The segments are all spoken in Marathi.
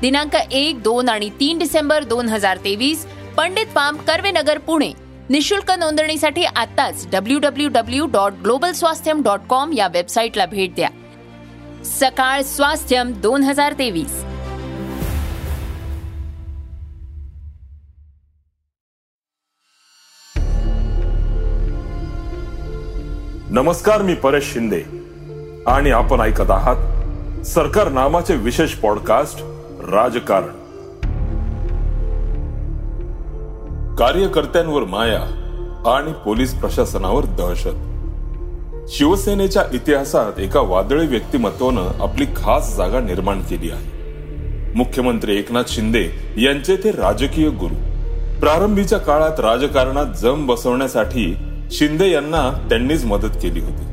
दिनांक एक दोन आणि तीन डिसेंबर दोन हजार तेवीस पंडित पाम कर्वेनगर पुणे. निशुल्क नोंदणीसाठी आत्ताच W W W dot global Swasthyam dot com या वेबसाईटला भेट द्या. सकाळ स्वास्थ्यम दोन हजार तेवीस. नमस्कार मी परेश शिंदे. आणि आपण ऐकत आहात सरकार नामाचे विशेष पॉडकास्ट राजकारण. कार्यकर्त्यांवर माया आणि पोलीस प्रशासनावर दहशत. शिवसेनेच्या इतिहासात एका वादळी व्यक्तिमत्वानं आपली खास जागा निर्माण केली आहे. मुख्यमंत्री एकनाथ शिंदे यांचे ते राजकीय गुरु. प्रारंभीच्या काळात राजकारणात जम बसवण्यासाठी शिंदे यांना त्यांनीच मदत केली होती.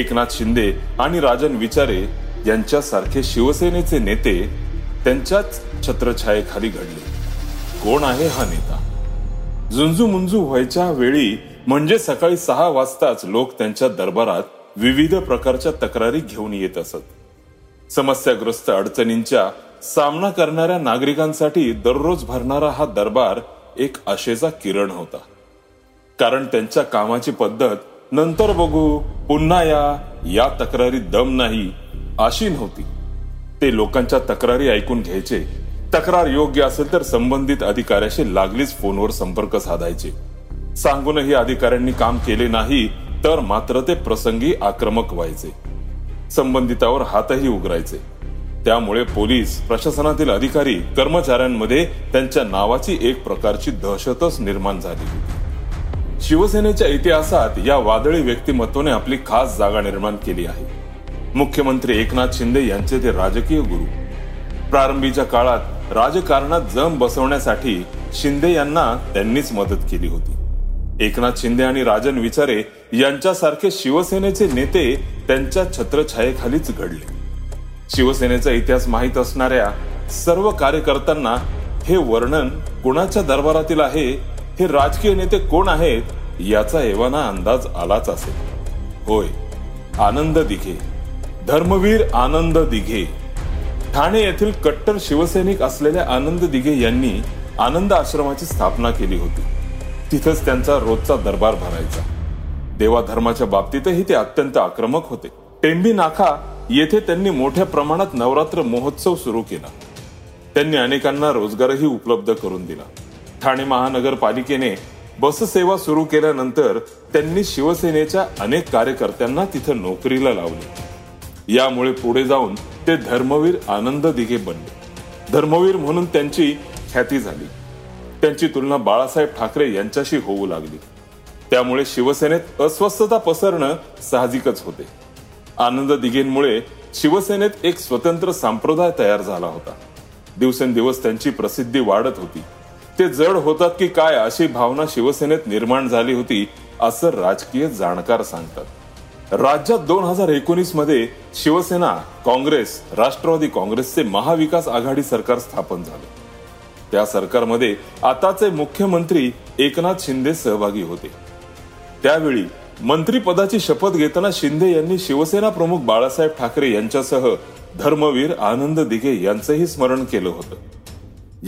एकनाथ शिंदे आणि राजन विचारे यांच्यासारखे शिवसेनेचे नेते त्यांच्याच छत्रछायेखाली घडले. कोण आहे हा नेता? झुंजू मुंजू व्हायच्या वेळी म्हणजे सकाळी सहा वाजताच लोक त्यांच्या दरबारात विविध प्रकारच्या तक्रारी घेऊन येत असत. समस्याग्रस्त अडचणींच्या सामना करणाऱ्या नागरिकांसाठी दररोज भरणारा हा दरबार एक आशेचा किरण होता. कारण त्यांच्या कामाची पद्धत नंतर बघू पुन्हा या या तक्रारी दम नाही अशी नव्हती. ते लोकांच्या तक्रारी ऐकून घ्यायचे. तक्रार योग्य असेल तर संबंधित अधिकाऱ्याशी लागलीच फोनवर संपर्क साधायचे. सांगूनही अधिकाऱ्यांनी काम केले नाही तर मात्र ते प्रसंगी आक्रमक व्हायचे. संबंधितावर हातही उघडायचे. त्यामुळे पोलीस प्रशासनातील अधिकारी कर्मचाऱ्यांमध्ये त्यांच्या नावाची एक प्रकारची दहशतच निर्माण झाली. होती शिवसेनेच्या इतिहासात या वादळी व्यक्तिमत्वाने आपली खास जागा निर्माण केली आहे. मुख्यमंत्री एकनाथ शिंदे यांचे ते राजकीय गुरु. प्रारंभीच्या काळात राजकारणात जम बसवण्यासाठी शिंदे यांना त्यांनीच मदत केली होती. एकनाथ शिंदे आणि राजन विचारे यांच्यासारखे शिवसेनेचे नेते त्यांच्या छत्रछायेखालीच घडले. शिवसेनेचा इतिहास माहीत असणाऱ्या सर्व कार्यकर्त्यांना हे वर्णन कोणाच्या दरबारातील आहे हे राजकीय नेते कोण आहेत याचा एवाना अंदाज आलाच असेल. होय आनंद दिघे. धर्मवीर आनंद दिघे. ठाणे येथील कट्टर शिवसैनिक असलेल्या आनंद दिघे यांनी आनंद आश्रमाची स्थापना केली होती. तिथंच त्यांचा रोजचा दरबार भरायचा. देवा धर्माच्या बाबतीतही ते अत्यंत आक्रमक होते. टेंबी नाका येथे त्यांनी मोठ्या प्रमाणात नवरात्र महोत्सव सुरू केला. त्यांनी अनेकांना रोजगारही उपलब्ध करून दिला. ठाणे महानगरपालिकेने बससेवा सुरू केल्यानंतर त्यांनी शिवसेनेच्या अनेक कार्यकर्त्यांना तिथं नोकरीला लावले. यामुळे पुढे जाऊन ते धर्मवीर आनंद दिघे बनले. धर्मवीर म्हणून त्यांची ख्याती झाली. त्यांची तुलना बाळासाहेब ठाकरे यांच्याशी होऊ लागली. त्यामुळे शिवसेनेत अस्वस्थता पसरणं साहजिकच होते. आनंद दिघेंमुळे शिवसेनेत एक स्वतंत्र संप्रदाय तयार झाला होता. दिवसेंदिवस त्यांची प्रसिद्धी वाढत होती. ते जड होतात की काय अशी भावना शिवसेनेत निर्माण झाली होती असं राजकीय जाणकार सांगतात. राज्यात दोन हजार एकोणीसमध्ये शिवसेना काँग्रेस राष्ट्रवादी काँग्रेसचे महाविकास आघाडी सरकार स्थापन झाले. त्या सरकारमध्ये आताचे मुख्यमंत्री एकनाथ शिंदे सहभागी होते. त्यावेळी मंत्रीपदाची शपथ घेताना शिंदे यांनी शिवसेना प्रमुख बाळासाहेब ठाकरे यांच्यासह धर्मवीर आनंद दिघे यांचंही स्मरण केलं होतं.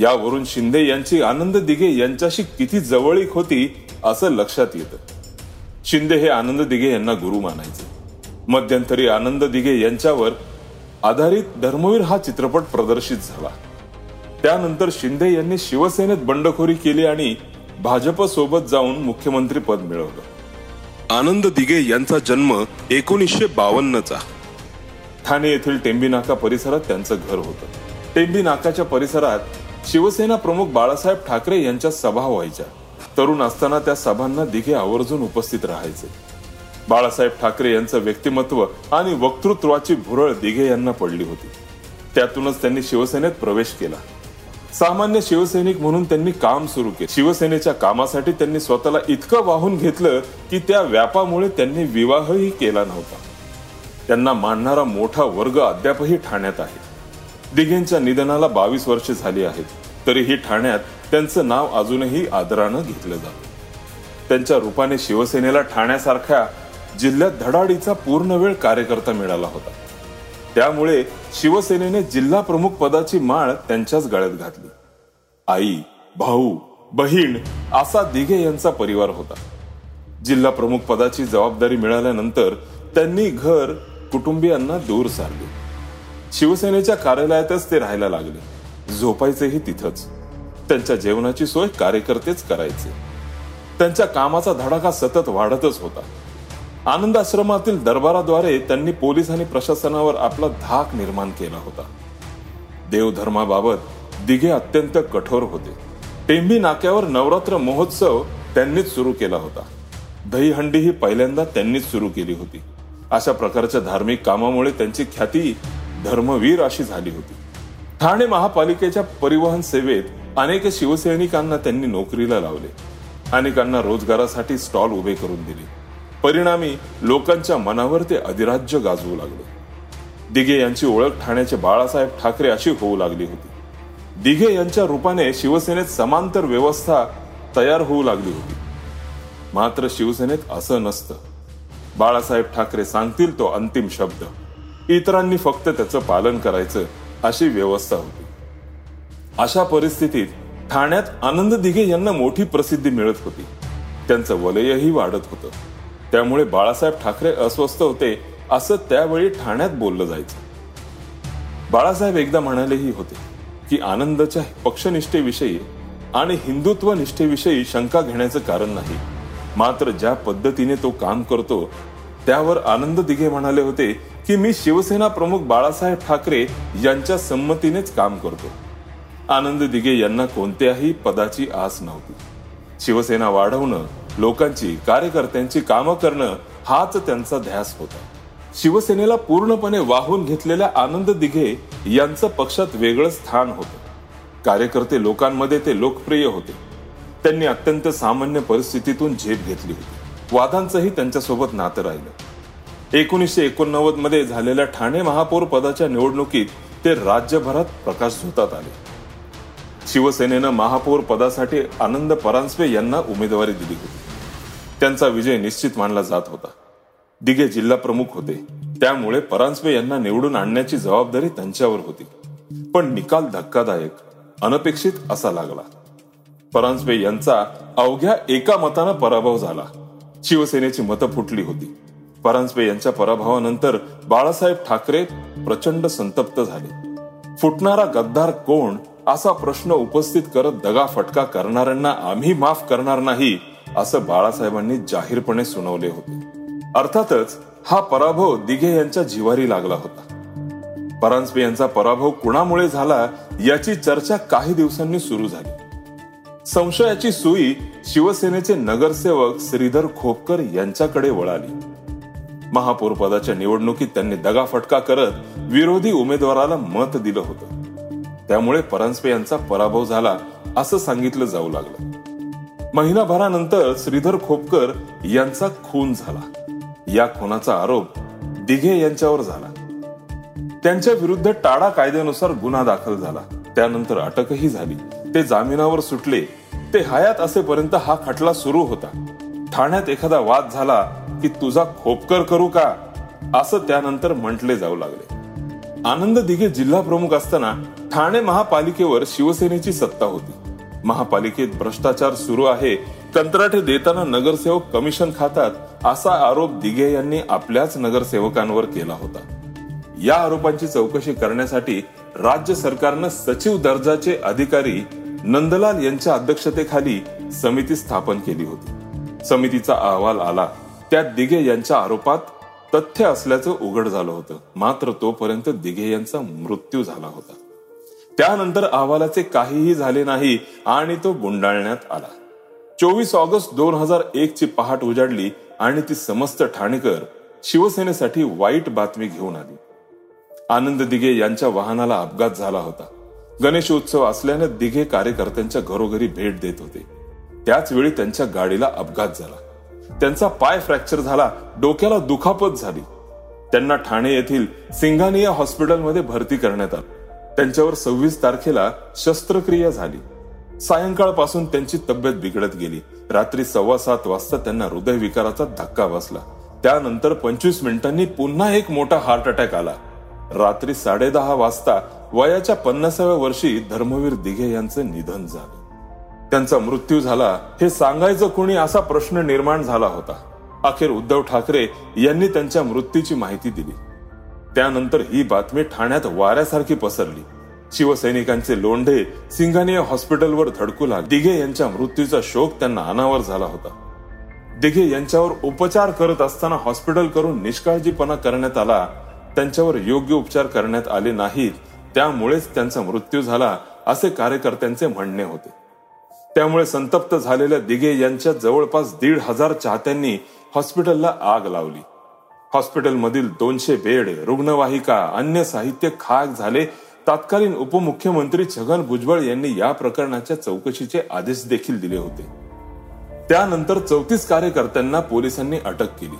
यावरून शिंदे यांची आनंद दिघे यांच्याशी किती जवळीक होती असं लक्षात येतं. शिंदे हे आनंद दिघे यांना गुरु मानायचे. मध्यंतरी आनंद दिघे यांच्यावर आधारित धर्मवीर हा चित्रपट प्रदर्शित झाला. त्यानंतर शिंदे यांनी शिवसेनेत बंडखोरी केली आणि भाजप सोबत जाऊन मुख्यमंत्री पद मिळवलं. आनंद दिघे यांचा जन्म एकोणीसशे बावन्नचा. ठाणे येथील टेंबी नाका परिसरात त्यांचं घर होतं. टेंबी नाकाच्या परिसरात शिवसेना प्रमुख बाळासाहेब ठाकरे यांच्या सभा व्हायच्या. तरुण असताना त्या सभांना दिघे आवर्जून उपस्थित राहायचे. बाळासाहेब ठाकरे यांचं व्यक्तिमत्व आणि वक्तृत्वाची भुरळ दिघे यांना पडली होती. त्यातूनच त्यांनी शिवसेनेत प्रवेश केला. सामान्य शिवसैनिक म्हणून त्यांनी काम सुरू केले. शिवसेनेच्या कामासाठी त्यांनी स्वतःला इतकं वाहून घेतलं की त्या व्यापामुळे त्यांनी विवाहही केला नव्हता. त्यांना मानणारा मोठा वर्ग अद्यापही ठाण्यात आहे. दिघेंच्या निधनाला बावीस वर्षे झाली आहेत. तरीही ठाण्यात त्यांचं नाव अजूनही आदरानं घेतलं जातं. त्यांच्या रूपाने शिवसेनेला ठाण्यासारख्या जिल्ह्यात धडाडीचा पूर्ण वेळ कार्यकर्ता मिळाला होता. त्यामुळे शिवसेनेने जिल्हा प्रमुख पदाची माळ त्यांच्याच गळ्यात घातली. आई भाऊ बहीण असा दिघे यांचा परिवार होता. जिल्हा प्रमुख पदाची जबाबदारी मिळाल्यानंतर त्यांनी घर कुटुंबियांना दूर सारले. शिवसेनेच्या कार्यालयातच ते राहायला लागले. झोपायचेही तिथंच. त्यांच्या जेवणाची सोय कार्यकर्तेच करायचे. त्यांच्या कामाचा धडाका सतत वाढतच होता. आनंद आश्रमातील दरबाराद्वारे त्यांनी पोलीस आणि प्रशासनावर आपला धाक निर्माण केला होता. देवधर्माबाबत दिघे अत्यंत कठोर होते. टेंबी नाक्यावर नवरात्र महोत्सव त्यांनीच सुरू केला होता. दहीहंडी ही पहिल्यांदा त्यांनीच सुरू केली होती. अशा प्रकारच्या धार्मिक कामामुळे त्यांची ख्याती धर्मवीर अशी झाली होती. ठाणे महापालिकेच्या परिवहन सेवेत अनेक शिवसैनिकांना त्यांनी नोकरीला लावले अनेकांना रोजगारासाठी स्टॉल उभे करून दिले. परिणामी लोकांच्या मनावर ते अधिराज्य गाजवू लागले. दिघे यांची ओळख ठाण्याचे बाळासाहेब ठाकरे अशी होऊ लागली होती. दिघे यांच्या रूपाने शिवसेनेत समांतर व्यवस्था तयार होऊ लागली होती. मात्र शिवसेनेत असं नसतं. बाळासाहेब ठाकरे सांगतील तो अंतिम शब्द. इतरांनी फक्त त्याचं पालन करायचं अशी व्यवस्था होती. अशा परिस्थितीत ठाण्यात आनंद दिघे यांना मोठी प्रसिद्धी मिळत होती. त्यांचं वलयही वाढत होतं. त्यामुळे बाळासाहेब ठाकरे अस्वस्थ होते असं त्यावेळी ठाण्यात बोललं जायचं. बाळासाहेब एकदा म्हणालेही होते की आनंदच्या पक्षनिष्ठेविषयी आणि हिंदुत्व निष्ठेविषयी शंका घेण्याचं कारण नाही. मात्र ज्या पद्धतीने तो काम करतो त्यावर आनंद दिघे म्हणाले होते की मी शिवसेना प्रमुख बाळासाहेब ठाकरे यांच्या संमतीनेच काम करतो. आनंद दिघे यांना कोणत्याही पदाची आस नव्हती. शिवसेना वाढवणं लोकांची कार्यकर्त्यांची कामं करणं हाच त्यांचा ध्यास होता. शिवसेनेला पूर्णपणे वाहून घेतलेल्या आनंद दिघे यांचं पक्षात वेगळं स्थान होतं. कार्यकर्ते लोकांमध्ये ते लोकप्रिय होते. त्यांनी अत्यंत सामान्य परिस्थितीतून झेप घेतली होती. वादांचंही त्यांच्यासोबत नातं राहिलं. एकोणीसशे एकोणनव्वदमध्ये झालेल्या ठाणे महापौर पदाच्या निवडणुकीत ते राज्यभरात प्रकाश झोतात आले. शिवसेनेनं महापौर पदासाठी आनंद परांजपे यांना उमेदवारी दिली होती. त्यांचा विजय निश्चित मानला जात होता. दिघे जिल्हा प्रमुख होते. त्यामुळे परांजपे यांना निवडून आणण्याची जबाबदारी त्यांच्यावर होती. पण निकाल धक्कादायक अनपेक्षित असा लागला. परांजपे यांचा अवघ्या एका मतानं पराभव झाला. शिवसेनेची मतं फुटली होती. परांजपे यांच्या पराभवानंतर बाळासाहेब ठाकरे प्रचंड संतप्त झाले. फुटणारा गद्दार कोण असा प्रश्न उपस्थित करत दगा फटका करणाऱ्यांना आम्ही माफ करणार नाही असं बाळासाहेबांनी जाहीरपणे सुनावले होते. अर्थातच हा पराभव दिघे यांच्या जिवारी लागला होता. परांजपे यांचा पराभव कुणामुळे झाला याची चर्चा काही दिवसांनी सुरू झाली. संशयाची सुई शिवसेनेचे नगरसेवक श्रीधर खोपकर यांच्याकडे वळाली. महापौर पदाच्या निवडणुकीत त्यांनी दगाफटका करत विरोधी उमेदवाराला मत दिलं होतं. त्यामुळे परांजपे यांचा पराभव झाला असं सांगितलं जाऊ लागलं. महिनाभरानंतर श्रीधर खोपकर यांचा खून झाला. या खुनाचा आरोप दिघे यांच्यावर झाला. त्यांच्या विरुद्ध टाळा कायद्यानुसार गुन्हा दाखल झाला. त्यानंतर अटकही झाली. ते जामिनावर सुटले. ते हयात असेपर्यंत हा खटला सुरू होता. ठाण्यात एखादा वाद झाला की तुझा खोपकर करू का? असं त्यानंतर म्हटले जाऊ लागले. आनंद दिघे जिल्हा प्रमुख असताना ठाणे महापालिकेवर शिवसेनेची सत्ता होती. महापालिकेत भ्रष्टाचार सुरू आहे. कंत्राटे देताना नगरसेवक कमिशन खातात असा आरोप दिघे यांनी आपल्याच नगरसेवकांवर केला होता. या आरोपांची चौकशी करण्यासाठी राज्य सरकारनं सचिव दर्जाचे अधिकारी नंदलाल यांच्या अध्यक्षतेखाली समिती स्थापन केली होती. समितीचा अहवाल आला. त्यात दिघे यांच्या आरोपात तथ्य असल्याचं उघड झालं होतं. मात्र तोपर्यंत दिघे यांचा मृत्यू झाला होता. त्यानंतर अहवालाचे काहीही झाले नाही आणि तो गुंडाळण्यात आला. चोवीस ऑगस्ट दोन हजार एक ची पहाट उजाडली आणि ती समस्त ठाणेकर शिवसेनेसाठी वाईट बातमी घेऊन आली. आनंद दिघे यांच्या वाहनाला अपघात झाला होता. गणेशोत्सव असल्याने दिघे कार्यकर्त्यांच्या घरोघरी भेट देत होते. त्याच वेळी त्यांच्या गाडीला अपघात झाला. त्यांचा पाय फ्रॅक्चर झाला डोक्याला दुखापत झाली. त्यांना ठाणे येथील सिंघानिया हॉस्पिटलमध्ये भरती करण्यात आलं. त्यांच्यावर सव्वीस तारखेला शस्त्रक्रिया झाली. सायंकाळपासून त्यांची तब्येत बिघडत गेली. रात्री सव्वा सात वाजता त्यांना हृदयविकाराचा धक्का बसला. त्यानंतर पंचवीस मिनिटांनी पुन्हा एक मोठा हार्ट अटॅक आला. रात्री साडेदहा वाजता वयाच्या पन्नासाव्या वर्षी धर्मवीर दिघे यांचं निधन झालं. त्यांचा मृत्यू झाला हे सांगायचं कोणी असा प्रश्न निर्माण झाला होता. अखेर उद्धव ठाकरे यांनी त्यांच्या मृत्यूची माहिती दिली. त्यानंतर ही बातमी ठाण्यात वाऱ्यासारखी पसरली. शिवसैनिकांचे लोंढे सिंघानिया हॉस्पिटलवर धडकू लागले. दिघे यांच्या मृत्यूचा शोक त्यांना अनावर झाला होता. दिघे यांच्यावर उपचार करत असताना हॉस्पिटल करून निष्काळजीपणा करण्यात आला. त्यांच्यावर योग्य उपचार करण्यात आले नाहीत. त्यामुळेच त्यांचा मृत्यू झाला असे कार्यकर्त्यांचे म्हणणे होते. त्यामुळे संतप्त झालेल्या दिघे यांच्या जवळपास दीड हजार चाहत्यांनी हॉस्पिटलला आग लावली. हॉस्पिटलमधील दोनशे बेड रुग्णवाहिका अन्य साहित्य खाक झाले. तत्कालीन उपमुख्यमंत्री छगन भुजबळ यांनी या प्रकरणाच्या चौकशीचे आदेश देखील दिले होते. त्यानंतर चौतीस कार्यकर्त्यांना पोलिसांनी अटक केली.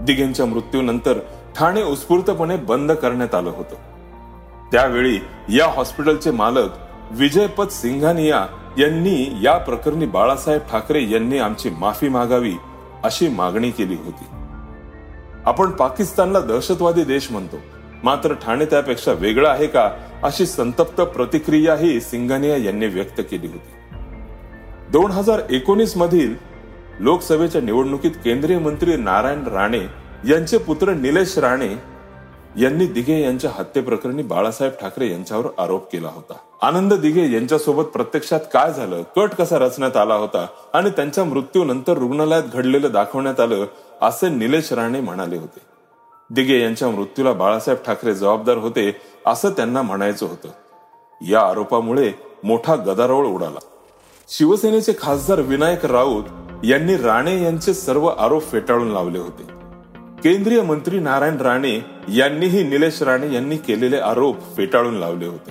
दिघेंच्या मृत्यूनंतर ठाणे उत्स्फूर्तपणे बंद करण्यात आलं होतं. त्यावेळी या हॉस्पिटलचे मालक विजयपत सिंघानिया यांनी या प्रकरणी बाळासाहेब ठाकरे यांनी आमची माफी मागावी अशी मागणी केली होती. आपण पाकिस्तानला दहशतवादी देश म्हणतो. मात्र ठाणे त्यापेक्षा वेगळं आहे का अशी संतप्त प्रतिक्रियाही सिंघानिया यांनी व्यक्त केली होती. दोन हजार एकोणीस मधील लोकसभेच्या निवडणुकीत केंद्रीय मंत्री नारायण राणे यांचे पुत्र निलेश राणे यांनी दिघे यांच्या हत्येप्रकरणी बाळासाहेब ठाकरे यांच्यावर आरोप केला होता. आनंद दिघे यांच्यासोबत प्रत्यक्षात काय झालं? कट कसा रचण्यात आला होता? आणि त्यांच्या मृत्यूनंतर रुग्णालयात घडलेलं दाखवण्यात आलं असे निलेश राणे म्हणाले होते. दिघे यांच्या मृत्यूला बाळासाहेब ठाकरे जबाबदार होते असं त्यांना म्हणायचं होतं. या आरोपामुळे मोठा गदारोळ उडाला. शिवसेनेचे खासदार विनायक राऊत यांनी राणे यांचे सर्व आरोप फेटाळून लावले होते. केंद्रीय मंत्री नारायण राणे यांनीही निलेश राणे यांनी केलेले आरोप फेटाळून लावले होते.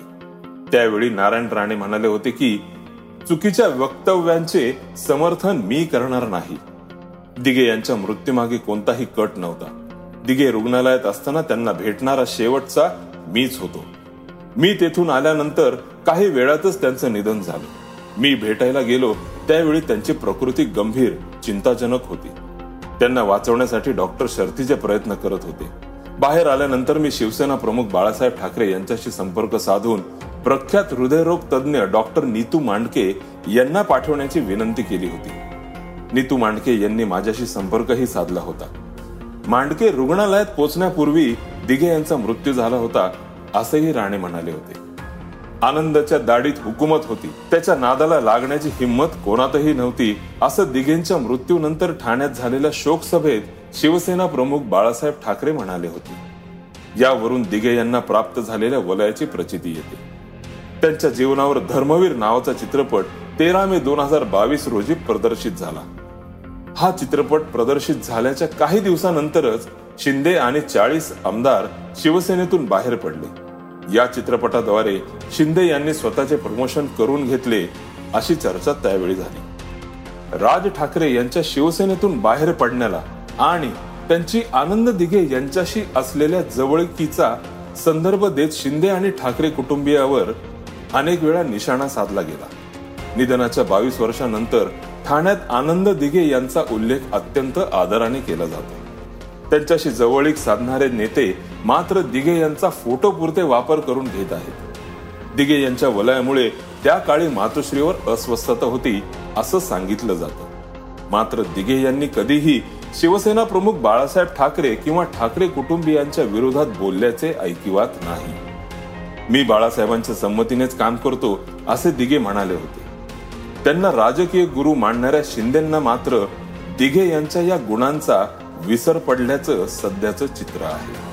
त्यावेळी नारायण राणे म्हणाले होते की चुकीच्या वक्तव्यांचे समर्थन मी करणार नाही. दिगे यांच्या मृत्यूमागे कोणताही कट नव्हता. दिगे रुग्णालयात असताना त्यांना भेटणारा शेवटचा मीच होतो. मी तेथून आल्यानंतर काही वेळातच त्यांचं निधन झालं. मी भेटायला गेलो त्यावेळी त्यांची प्रकृती गंभीर चिंताजनक होती. त्यांना वाचवण्यासाठी डॉक्टर शर्थीचे प्रयत्न करत होते. बाहेर आल्यानंतर मी शिवसेना प्रमुख बाळासाहेब ठाकरे यांच्याशी संपर्क साधून प्रख्यात हृदयरोग तज्ज्ञ डॉक्टर नीतू मांडके यांना पाठवण्याची विनंती केली होती. नीतू मांडके यांनी माझ्याशी संपर्कही साधला होता. मांडके रुग्णालयात पोचण्यापूर्वी दिघे यांचा मृत्यू झाला होता असेही राणे म्हणाले होते. आनंदाच्या दाढीत हुकूमत होती. त्याच्या नादाला लागण्याची हिंमत कोणातही नव्हती. असं दिघेंच्या मृत्यूनंतर ठाण्यात झालेल्या शोक सभेत शिवसेना प्रमुख बाळासाहेब ठाकरे म्हणाले होते. यावरून दिघे यांना प्राप्त झालेल्या वलयाची प्रचिती येते. त्यांच्या जीवनावर धर्मवीर नावाचा चित्रपट तेरा मे दोन हजार बावीस रोजी प्रदर्शित झाला. हा चित्रपट प्रदर्शित झाल्याच्या काही दिवसानंतरच शिंदे आणि चाळीस आमदार शिवसेनेतून बाहेर पडले. या चित्रपटाद्वारे शिंदे यांनी स्वतःचे प्रमोशन करून घेतले अशी चर्चा त्यावेळी झाली. राज ठाकरे यांच्या शिवसेनेतून बाहेर पडण्याला आणि त्यांची आनंद दिघे यांच्याशी असलेल्या जवळकीचा संदर्भ देत शिंदे आणि ठाकरे कुटुंबियावर अनेक वेळा निशाणा साधला गेला. निधनाच्या बावीस वर्षानंतर ठाण्यात आनंद दिघे यांचा उल्लेख अत्यंत आदराने केला जातो. त्यांच्याशी जवळीक साधणारे नेते मात्र दिघे यांचा फोटो पुरते वापर करून घेत आहेत. दिघे यांच्या वलयामुळे त्या काळी मातोश्रीवर अस्वस्थता होती असं सांगितलं जातं. मात्र दिघे यांनी कधीही शिवसेना प्रमुख बाळासाहेब ठाकरे किंवा ठाकरे कुटुंबियांच्या विरोधात बोलल्याचे ऐकिवात नाही. मी बाळासाहेबांच्या संमतीनेच काम करतो असे दिघे म्हणाले होते. त्यांना राजकीय गुरु मांडणाऱ्या शिंदेना मात्र दिघे यांच्या या गुणांचा विसर पडल्याचं सध्याचं चित्र आहे.